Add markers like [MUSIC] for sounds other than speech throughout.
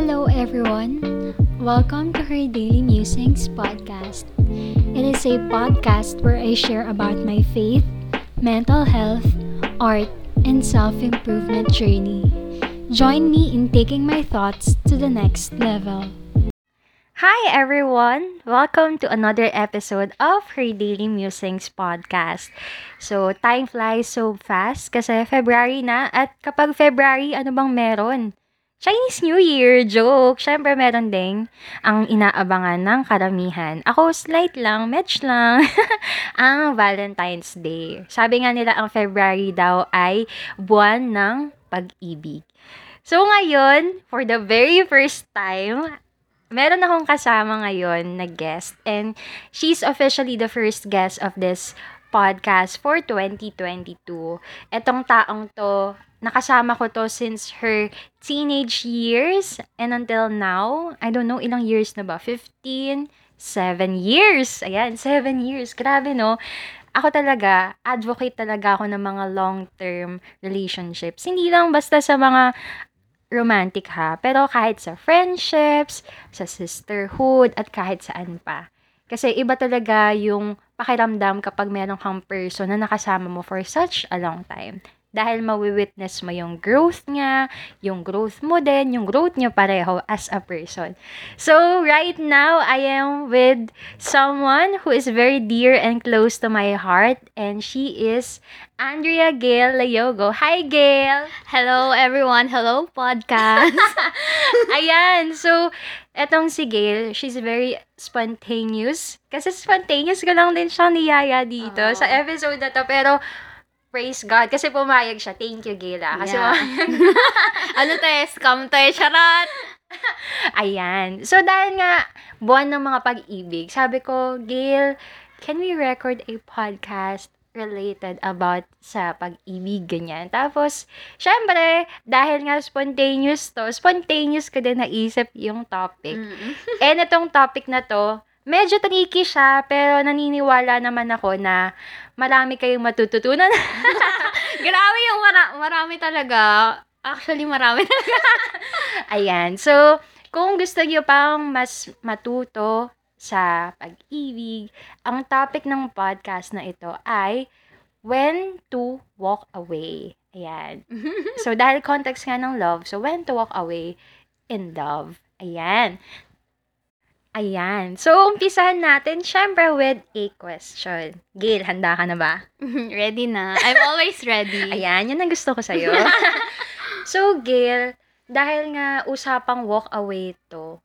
Hello, everyone. Welcome to her Daily Musings podcast. It is a podcast where I share about my faith, mental health, art, and self improvement journey. Join me in taking my thoughts to the next level. Hi everyone! Welcome to another episode of Her Daily Musings podcast. So, time flies so fast kasi February na at kapag February, ano bang meron? Chinese New Year! Joke! Siyempre meron ding ang inaabangan ng karamihan. Ako, slight lang, match lang, [LAUGHS] ang Valentine's Day. Sabi nga nila ang February daw ay buwan ng pag-ibig. So ngayon, for the very first time, meron akong kasama ngayon na guest and she's officially the first guest of this podcast for 2022. Etong taong to, nakasama ko to since her teenage years and until now, I don't know ilang years na ba? 15, 7 years. Ayan, 7 years. Grabe no? Ako talaga, advocate talaga ako ng mga long-term relationships. Hindi lang basta sa mga romantic ha, pero kahit sa friendships, sa sisterhood, at kahit saan pa. Kasi iba talaga yung pakiramdam kapag meron kang person na nakasama mo for such a long time. Dahil mawi-witness mo yung growth niya, yung growth mo din, yung growth niya pareho as a person. So, right now, I am with someone who is very dear and close to my heart, and she is Andrea Gail Layogo. Hi, Gail! Hello everyone. Hello podcast. [LAUGHS] [LAUGHS] Ayan, so, etong si Gail, she's very spontaneous. Kasi spontaneous ko lang din siya niyaya dito Oo. sa episode na to. Pero, praise God, kasi pumayag siya. Thank you, Gail. ah. Kasi Yeah. [LAUGHS] ano to eh, scam to eh, charot. [LAUGHS] Ayan. So, dahil nga, buwan ng mga pag-ibig, sabi ko, Gail, can we record a podcast related about sa pag-ibig, ganyan. Tapos, syempre, dahil nga spontaneous to, spontaneous ko din naisip yung topic. Mm. And itong topic na to, medyo tricky siya, pero naniniwala naman ako na marami kayong matututunan. [LAUGHS] Grabe yung mara- marami talaga. Actually, marami talaga. [LAUGHS] Ayan. So, kung gusto niyo pang mas matuto sa pag-ibig, ang topic ng podcast na ito ay when to walk away. Ayan. [LAUGHS] So, dahil context nga ng love, so when to walk away in love. Ayan. Ayan. So, umpisahan natin, syempre, with a question. Gail, handa ka na ba? [LAUGHS] ready na. I'm always ready. [LAUGHS] Ayan, yun ang gusto ko sa'yo. [LAUGHS] so, Gail, dahil nga usapang walk away to,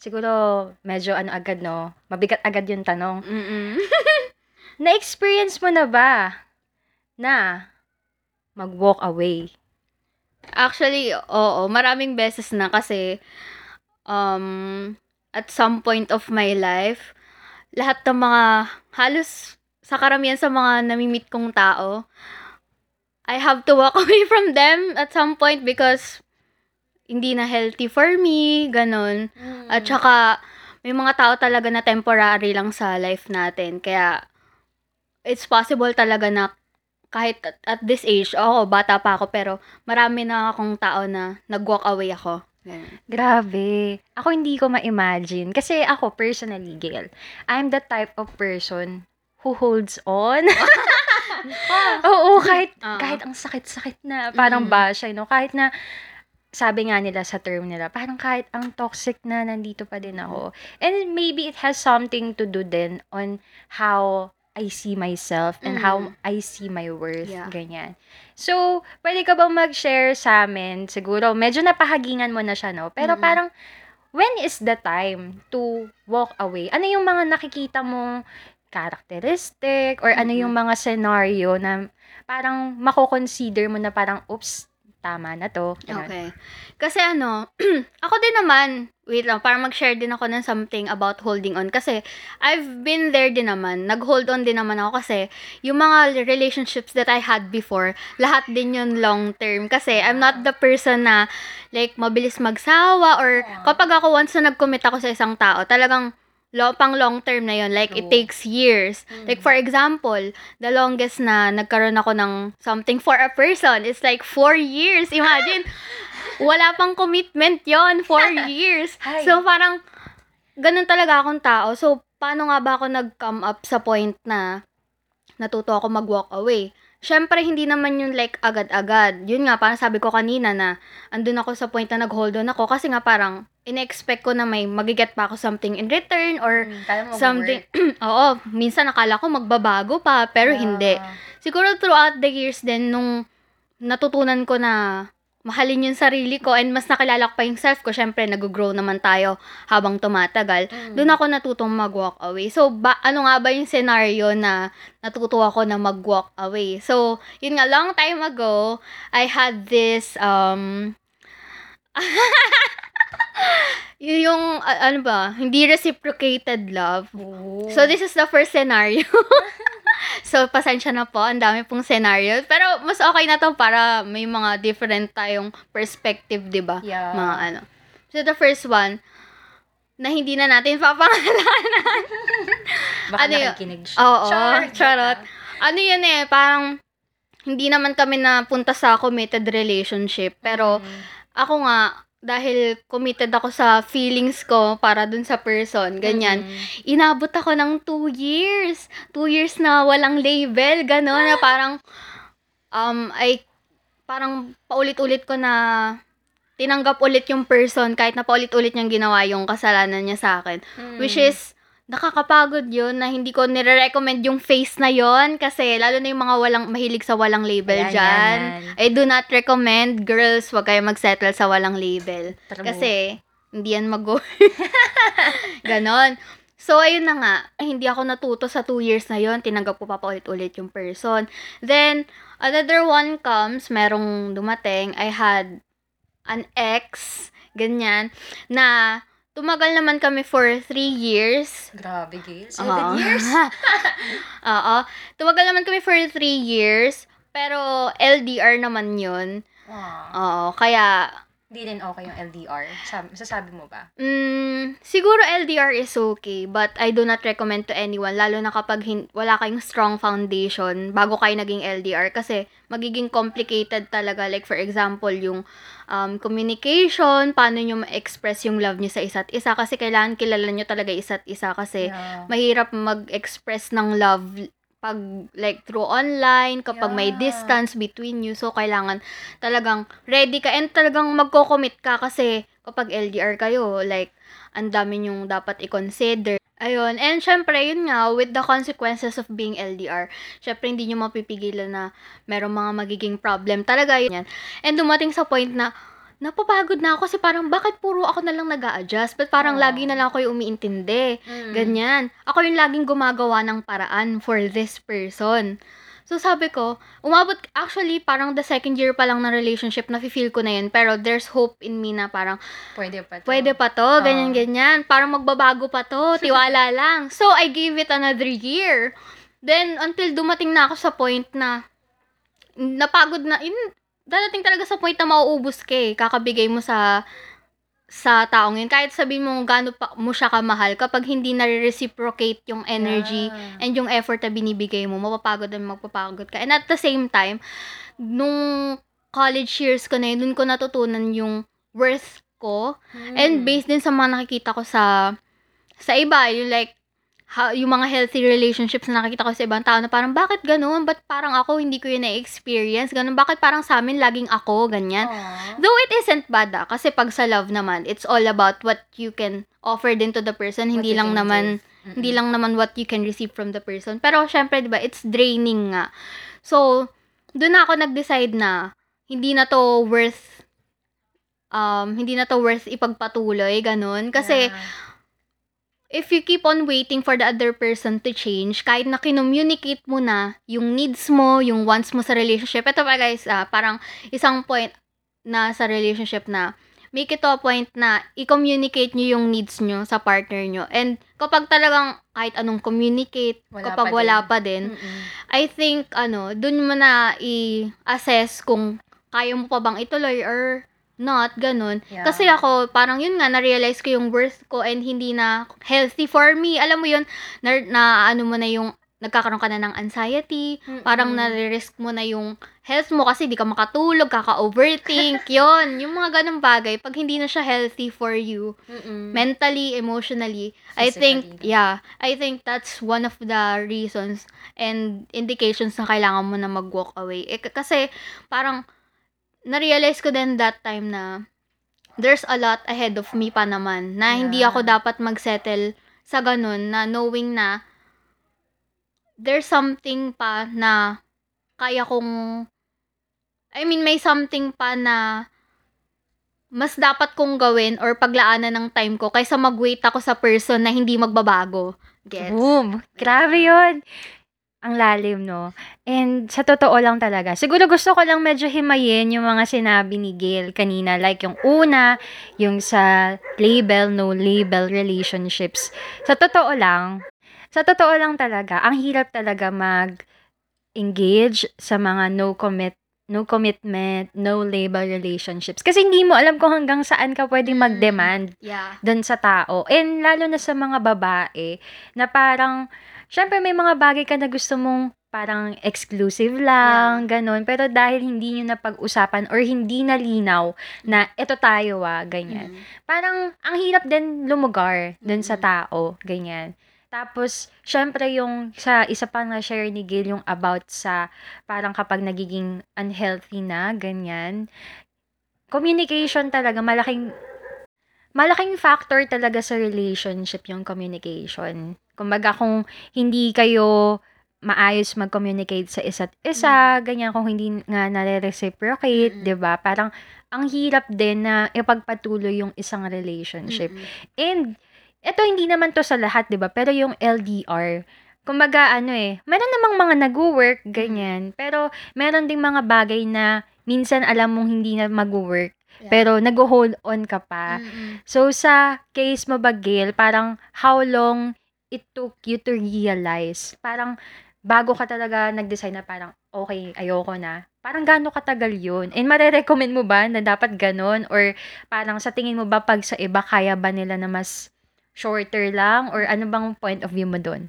siguro medyo ano agad, no? Mabigat agad yung tanong. Mm-mm. Na-experience mo na ba na mag-walk away? Actually, oo. Maraming beses na kasi um, at some point of my life, lahat ng mga halos sa karamihan sa mga namimit kong tao, I have to walk [LAUGHS] away from them at some point because hindi na healthy for me, ganun. At saka, may mga tao talaga na temporary lang sa life natin. Kaya, it's possible talaga na kahit at, at this age, oo, bata pa ako, pero marami na akong tao na nag-walk away ako. Ganun. Grabe. Ako hindi ko ma-imagine. Kasi ako, personally, Gail, I'm the type of person who holds on. [LAUGHS] Oo, kahit, Oo. kahit ang sakit-sakit na, parang Mm. bashay, no? Kahit na, sabi nga nila sa term nila, parang kahit ang toxic na, nandito pa din ako. And maybe it has something to do din on how I see myself and how Mm. I see my worth. Yeah. Ganyan. So, pwede ka bang mag-share sa amin? Siguro, medyo napahagingan mo na siya, no? Pero Mm-mm. parang, when is the time to walk away? Ano yung mga nakikita mong characteristic or ano yung mga scenario na parang mako-consider mo na parang, oops, tama na to. Ganun. Okay. Kasi ano, [CLEARS THROAT] ako din naman, wait lang, para mag-share din ako ng something about holding on. Kasi, I've been there din naman. Nag-hold on din naman ako kasi, yung mga relationships that I had before, lahat din yun long term. Kasi, I'm not the person na, like, mabilis magsawa or kapag ako once na nag-commit ako sa isang tao, talagang lo, pang long term na yun. Like, it True. takes years. Like, for example, the longest na nagkaroon ako ng something for a person is like four years. [GASPS] Imagine, wala pang commitment yon four [LAUGHS] years. So, parang, ganun talaga akong tao. So, paano nga ba ako nag-come up sa point na natuto ako mag-walk away? Siyempre, hindi naman yun like agad-agad. Yun nga, parang sabi ko kanina na andun ako sa point na nag-hold on ako kasi nga parang in-expect ko na may magiget pa ako something in return or mo something. [CLEARS THROAT] Oo, minsan nakala ko magbabago pa, pero hindi. Siguro throughout the years din, nung natutunan ko na mahalin yung sarili ko and mas nakilala ko pa yung self ko, syempre nag-grow naman tayo habang tumatagal. Mm. Doon ako natutong mag-walk away. So, ba, ano nga ba yung scenario na natuto ako na mag-walk away? So, yun nga, long time ago, I had this, um, [LAUGHS] yung, a- ano ba, hindi reciprocated love. Oh. So, this is the first scenario. [LAUGHS] [LAUGHS] so, pasensya na po. Ang dami pong scenario. Pero, mas okay na to para may mga different tayong perspective, di ba? Yeah. Mga ano. So, the first one, na hindi na natin papangalanan. [LAUGHS] Baka ano nakikinig siya. Oo, Char, charot. Ano yun eh, parang, hindi naman kami napunta sa committed relationship. Pero, Mm. ako nga, dahil committed ako sa feelings ko para dun sa person, ganyan. Mm. Inabot ako ng two years. Two years na walang label, gano'n, na parang, um, ay, parang paulit-ulit ko na tinanggap ulit yung person kahit na paulit-ulit niyang ginawa yung kasalanan niya sa akin. Mm. Which is, nakakapagod yun na hindi ko nire-recommend yung face na yon kasi lalo na yung mga walang mahilig sa walang label Yan, dyan. yan, yan. I do not recommend girls wag kayo mag-settle sa walang label. Mo. Kasi, hindi yan mag [LAUGHS] Ganon. So, ayun na nga. Ay, hindi ako natuto sa two years na yon Tinanggap ko pa paulit-ulit yung person. Then, another one comes, merong dumating. I had an ex, ganyan, na tumagal naman kami for three years. Grabe, Gail. Oo. Seven years? [LAUGHS] Oo. Tumagal naman kami for three years. Pero, LDR naman yun. Wow. Oo. Kaya, Hindi din okay yung LDR. Masasabi mo ba? Mm, siguro LDR is okay, but I do not recommend to anyone, lalo na kapag hin- wala kayong strong foundation bago kayo naging LDR kasi magiging complicated talaga. Like for example, yung um, communication, paano nyo ma-express yung love nyo sa isa't isa kasi kailangan kilala nyo talaga isa't isa kasi Yeah. mahirap mag-express ng love pag like through online kapag may Yeah. distance between you so kailangan talagang ready ka and talagang magko-commit ka kasi kapag LDR kayo like ang dami nyong dapat i-consider ayun and syempre yun nga with the consequences of being LDR syempre hindi nyo mapipigilan na merong mga magiging problem talaga yun yan and dumating sa point na napapagod na ako kasi parang bakit puro ako na lang nag adjust But parang Aw. lagi na lang ako yung umiintindi. Mm. Ganyan. Ako yung laging gumagawa ng paraan for this person. So sabi ko, umabot, actually, parang the second year pa lang ng relationship, na feel ko na yun. Pero there's hope in me na parang, Pwede pa to. pwede pa to, ganyan-ganyan. Parang magbabago pa to, [LAUGHS] tiwala lang. So I gave it another year. Then, until dumating na ako sa point na, napagod na, yun, dadating talaga sa point na mauubos ka eh. Kakabigay mo sa sa taong yun. Kahit sabihin mo gaano pa mo siya kamahal, kapag hindi na-reciprocate yung energy Yeah. and yung effort na binibigay mo, mapapagod na magpapagod ka. And at the same time, nung college years ko na yun, dun ko natutunan yung worth ko. Mm. And based din sa mga nakikita ko sa sa iba, yung like, ha, yung mga healthy relationships na nakikita ko sa ibang tao na parang, bakit ganun? Ba't parang ako hindi ko yun na-experience? Ganun, bakit parang sa amin laging ako? Ganyan. Aw. Though it isn't bad ah, kasi pag sa love naman, it's all about what you can offer din to the person, What hindi lang naman give. hindi lang naman what you can receive from the person. Pero syempre, 'di ba, it's draining nga. So, doon na ako nag-decide na hindi na to worth um hindi na to worth ipagpatuloy ganun kasi Yeah. If you keep on waiting for the other person to change, kahit na kinommunicate mo na yung needs mo, yung wants mo sa relationship, ito pa guys, ah, parang isang point na sa relationship na make it to a point na i-communicate nyo yung needs nyo sa partner nyo. And kapag talagang kahit anong communicate, Wala kapag pa wala din. pa din, Mm-mm. I think, ano, dun mo na i-assess kung kaya mo pa bang ituloy or not, ganun. Yeah. Kasi ako, parang yun nga, na-realize ko yung worth ko and hindi na healthy for me. Alam mo yun, na, na ano mo na yung, nagkakaroon ka na ng anxiety, parang nare-risk mo na yung health mo kasi di ka makatulog, kaka-overthink, [LAUGHS] yon Yung mga ganong bagay, pag hindi na siya healthy for you, mentally, emotionally, I think, Physically. yeah, I think that's one of the reasons and indications na kailangan mo na mag-walk away. Eh, kasi, parang, na-realize ko din that time na there's a lot ahead of me pa naman na hindi Yeah. ako dapat mag-settle sa ganun na knowing na there's something pa na kaya kong I mean, may something pa na mas dapat kong gawin or paglaanan ng time ko kaysa mag-wait ako sa person na hindi magbabago. Gets? Boom! Grabe yun! Ang lalim, no? And sa totoo lang talaga, siguro gusto ko lang medyo himayin yung mga sinabi ni Gail kanina. Like yung una, yung sa label, no label relationships. Sa totoo lang, sa totoo lang talaga, ang hirap talaga mag-engage sa mga no commit no commitment, no label relationships. Kasi hindi mo alam kung hanggang saan ka pwedeng Mm. mag-demand Yeah. doon sa tao. And lalo na sa mga babae, na parang, syempre may mga bagay ka na gusto mong parang exclusive lang, ganun. Pero dahil hindi nyo napag-usapan or hindi nalinaw na eto tayo ah, ganyan. Mm. Parang ang hirap din lumugar doon sa Mm. tao, ganyan. Tapos, syempre yung sa isa pa na share ni Gil yung about sa parang kapag nagiging unhealthy na, ganyan. Communication talaga, malaking malaking factor talaga sa relationship yung communication. Kumbaga kung hindi kayo maayos mag-communicate sa isa't isa, ganyan kung hindi nga nare-reciprocate, Mm. 'di ba? Parang ang hirap din na ipagpatuloy yung isang relationship. Mm-mm. And eto hindi naman to sa lahat, 'di ba? Pero yung LDR, kumbaga ano eh, meron namang mga nag-work ganyan, pero meron ding mga bagay na minsan alam mong hindi na mag-work, Yeah. pero nag-hold on ka pa. Mm-mm. So sa case mo ba, Gail, parang how long it took you to realize? Parang bago ka talaga nag-decide na parang, okay, ayoko na. Parang gaano katagal yun? And mare-recommend mo ba na dapat ganon? Or parang sa tingin mo ba pag sa iba, kaya ba nila na mas shorter lang? Or ano bang point of view mo doon?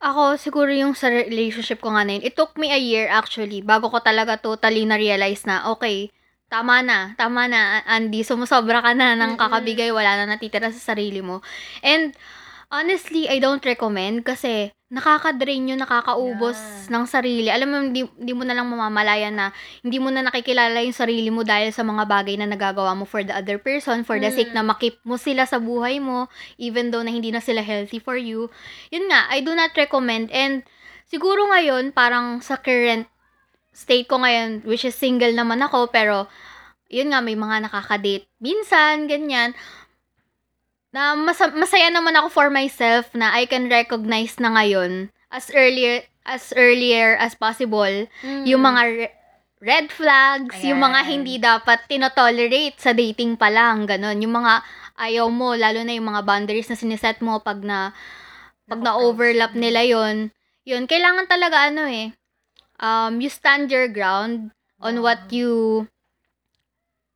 Ako, siguro yung sa relationship ko nga na yun, it took me a year actually, bago ko talaga totally na-realize na, okay, tama na, tama na, Andy, sumusobra ka na ng kakabigay, wala na natitira sa sarili mo. And, honestly, I don't recommend kasi nakaka-drain yun, nakakaubos Yeah. ng sarili. Alam mo, hindi, hindi mo na lang mamamalayan na hindi mo na nakikilala yung sarili mo dahil sa mga bagay na nagagawa mo for the other person, for the sake Mm. na makip mo sila sa buhay mo, even though na hindi na sila healthy for you. Yun nga, I do not recommend. And siguro ngayon, parang sa current state ko ngayon, which is single naman ako, pero yun nga, may mga nakaka-date minsan, ganyan. Na masa- masaya naman ako for myself na I can recognize na ngayon as earlier as earlier as possible yung mga re- red flags, yung mga Ayan. hindi dapat tinotolerate sa dating pa lang, ganun. Yung mga ayaw mo, lalo na yung mga boundaries na siniset mo pag na pag na-overlap Mm. nila yon yun, kailangan talaga ano eh, um, you stand your ground on what you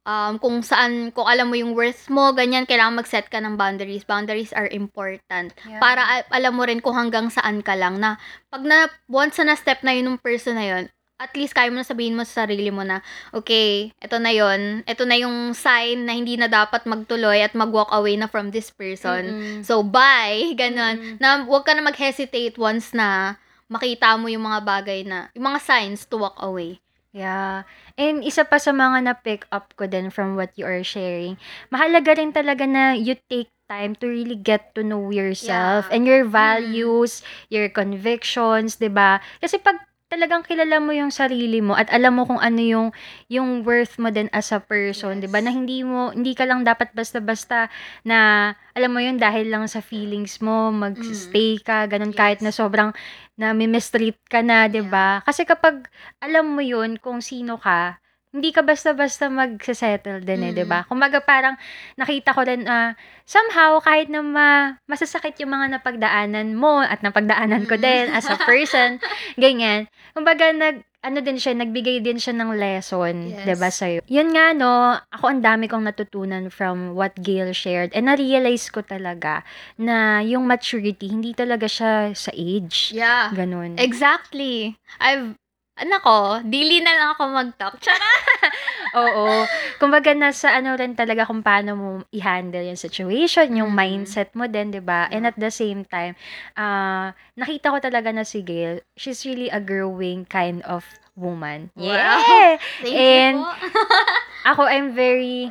um, kung saan, kung alam mo yung worth mo, ganyan, kailangan mag-set ka ng boundaries. Boundaries are important. Yeah. Para alam mo rin kung hanggang saan ka lang na pag na, once na step na yun ng person na yun, at least kaya mo na sabihin mo sa sarili mo na, okay, ito na yon ito na yung sign na hindi na dapat magtuloy at mag-walk away na from this person. Mm-mm. So, bye, [LAUGHS] ganon. Mm-mm. Na huwag ka na mag-hesitate once na makita mo yung mga bagay na, yung mga signs to walk away. Yeah. And isa pa sa mga na-pick up ko din from what you are sharing, mahalaga rin talaga na you take time to really get to know yourself Yeah. and your values, your convictions, 'di ba? Kasi pag talagang kilala mo yung sarili mo at alam mo kung ano yung yung worth mo din as a person, 'di ba? Yes. Na hindi mo hindi ka lang dapat basta-basta na alam mo yun dahil lang sa feelings mo mag-stay ka ganun kahit na Yes. sobrang na mistreat ka na, 'di ba? Kasi kapag alam mo yun kung sino ka, hindi ka basta-basta mag-settle din eh, Mm. 'di ba? Kumbaga parang nakita ko din ah, somehow kahit na ma- masasakit yung mga napagdaanan mo at napagdaanan ko din as a person, [LAUGHS] ganyan. Kumbaga nag ano din siya, nagbigay din siya ng lesson, Yes. 'di ba sa'yo? Yun nga no, ako ang dami kong natutunan from what Gail shared and na-realize ko talaga na yung maturity hindi talaga siya sa age. Yeah. Ganun. Exactly. I've, nako, dili na lang ako mag-talk. Charot! [LAUGHS] Oo. Kumbaga nasa ano rin talaga kung paano mo i-handle yung situation, yung Mm. mindset mo din, 'di ba? And at the same time, ah nakita ko talaga na si Gail, she's really a growing kind of woman. Wow. Yeah. Thank And- you po. [LAUGHS] Ako I'm very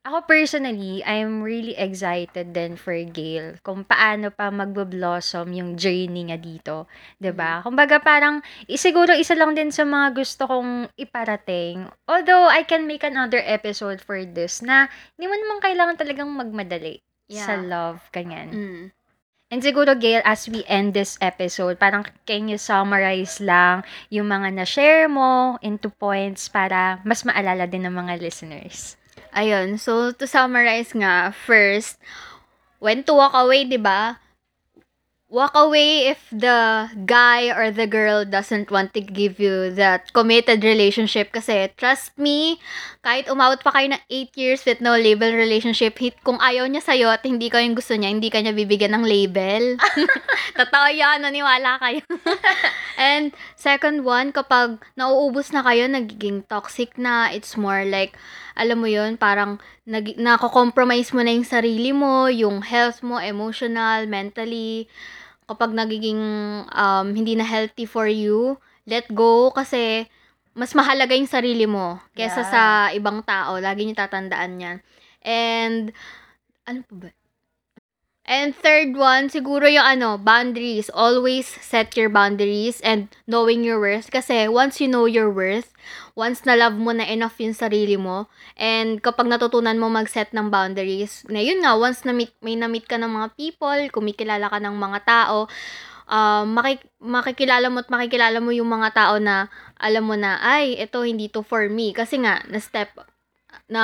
ako personally, I'm really excited din for Gail kung paano pa magbo-blossom yung journey niya dito, 'di ba? Kumbaga parang i- siguro isa lang din sa mga gusto kong iparating. Although I can make another episode for this na hindi mo naman kailangan talagang magmadali sa Yeah. love kanyan. Mm. And siguro, Gail, as we end this episode, parang can you summarize lang yung mga na-share mo into points para mas maalala din ng mga listeners? Ayun. So, to summarize nga, first, when to walk away, di ba? Walk away if the guy or the girl doesn't want to give you that committed relationship. Kasi, trust me, kahit umawat pa kayo ng 8 years with no label relationship, hit, kung ayaw niya sa'yo at hindi ka yung gusto niya, hindi ka niya bibigyan ng label. [LAUGHS] [LAUGHS] Totoo yan, naniwala kayo. [LAUGHS] And second one, kapag nauubos na kayo, nagiging toxic na, it's more like, alam mo yon parang nag, nako-compromise mo na yung sarili mo, yung health mo, emotional, mentally. Kapag nagiging um, hindi na healthy for you, let go kasi mas mahalaga yung sarili mo kesa Yeah. sa ibang tao. Lagi niyo tatandaan yan. And, ano pa ba? And third one, siguro yung ano, boundaries. Always set your boundaries and knowing your worth. Kasi once you know your worth, once na love mo na enough yung sarili mo, and kapag natutunan mo mag-set ng boundaries, na yun nga, once na meet, may na-meet ka ng mga people, kumikilala ka ng mga tao, um, makik- makikilala mo at makikilala mo yung mga tao na alam mo na, ay, ito hindi to for me. Kasi nga, na step, na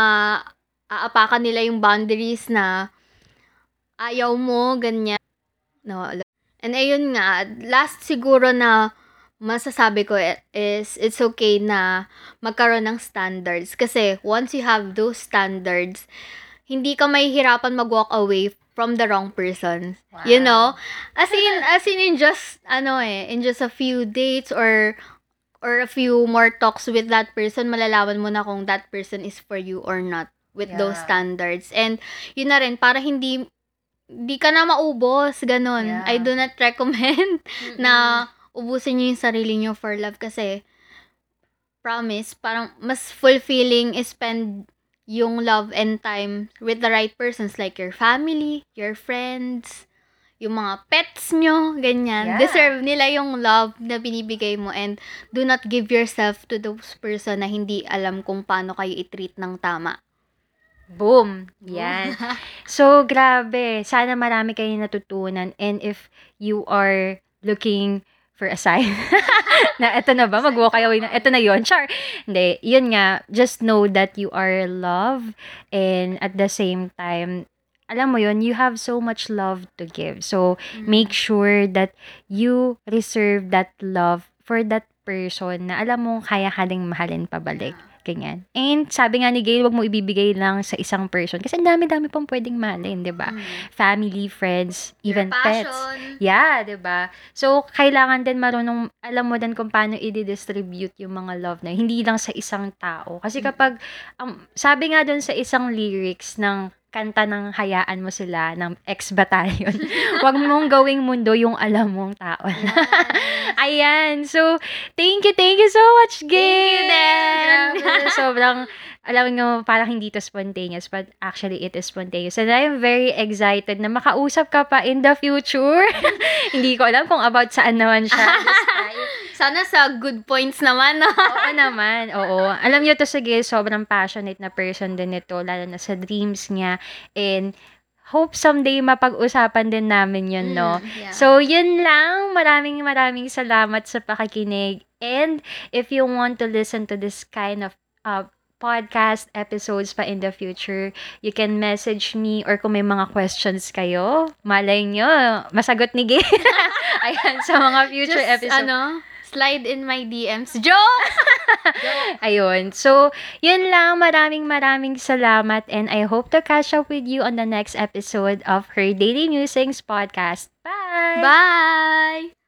aapakan nila yung boundaries na ayaw mo, ganyan. No, and ayun nga, last siguro na masasabi ko is it's okay na magkaroon ng standards. Kasi once you have those standards, hindi ka mahihirapan mag-walk away from the wrong person. You know? As in, as in, in just, ano eh, in just a few dates or or a few more talks with that person, malalaman mo na kung that person is for you or not with those Yeah. standards. And yun na rin, para hindi di ka na maubos, ganun. Yeah. I do not [LAUGHS] recommend na ubusin niyo yung sarili niyo for love kasi promise, parang mas fulfilling is spend yung love and time with the right persons like your family, your friends, yung mga pets nyo, ganyan. Yeah. Deserve nila yung love na binibigay mo and do not give yourself to those person na hindi alam kung paano kayo i-treat ng tama. Boom! Yan. [LAUGHS] So, grabe. Sana marami kayong natutunan. And if you are looking for a sign [LAUGHS] na eto na ba, mag-walk away na, eto na yon Char! Hindi, yun nga, just know that you are loved and at the same time, alam mo yun, you have so much love to give. So, make sure that you reserve that love for that person na alam mo kaya ka ding mahalin pabalik. Ganyan. And sabi nga ni Gail, wag mo ibibigay lang sa isang person. Kasi ang dami-dami pang pwedeng mahalin, di ba? Mm. Family, friends, even Your pets. passion. Yeah, 'di ba? So kailangan din marunong alam mo din kung paano i-distribute yung mga love na yun. hindi lang sa isang tao. Kasi Mm. kapag um, sabi nga doon sa isang lyrics ng kanta ng hayaan mo sila ng ex-battalion. [LAUGHS] Huwag mong gawing mundo yung alam mong tao. [LAUGHS] Ayan. So, thank you, thank you so much, Gail. Thank you Sobrang, alam nyo, parang hindi to spontaneous, but actually it is spontaneous. And I'm very excited na makausap ka pa in the future. [LAUGHS] hindi ko alam kung about saan naman siya. [LAUGHS] Sana sa good points naman, no? [LAUGHS] oo naman, oo. Alam niyo to si Gail, sobrang passionate na person din ito, lalo na sa dreams niya. And hope someday mapag-usapan din namin yun, no? Mm, yeah. So, yun lang. Maraming maraming salamat sa pakikinig. And if you want to listen to this kind of uh, podcast episodes pa in the future, you can message me or kung may mga questions kayo, malay nyo, masagot ni Gay. [LAUGHS] Ayan, sa mga future Just, episodes. ano, slide in my DMs. Joke! [LAUGHS] Ayun. So, yun lang. Maraming maraming salamat and I hope to catch up with you on the next episode of her Daily Musings podcast. Bye! Bye!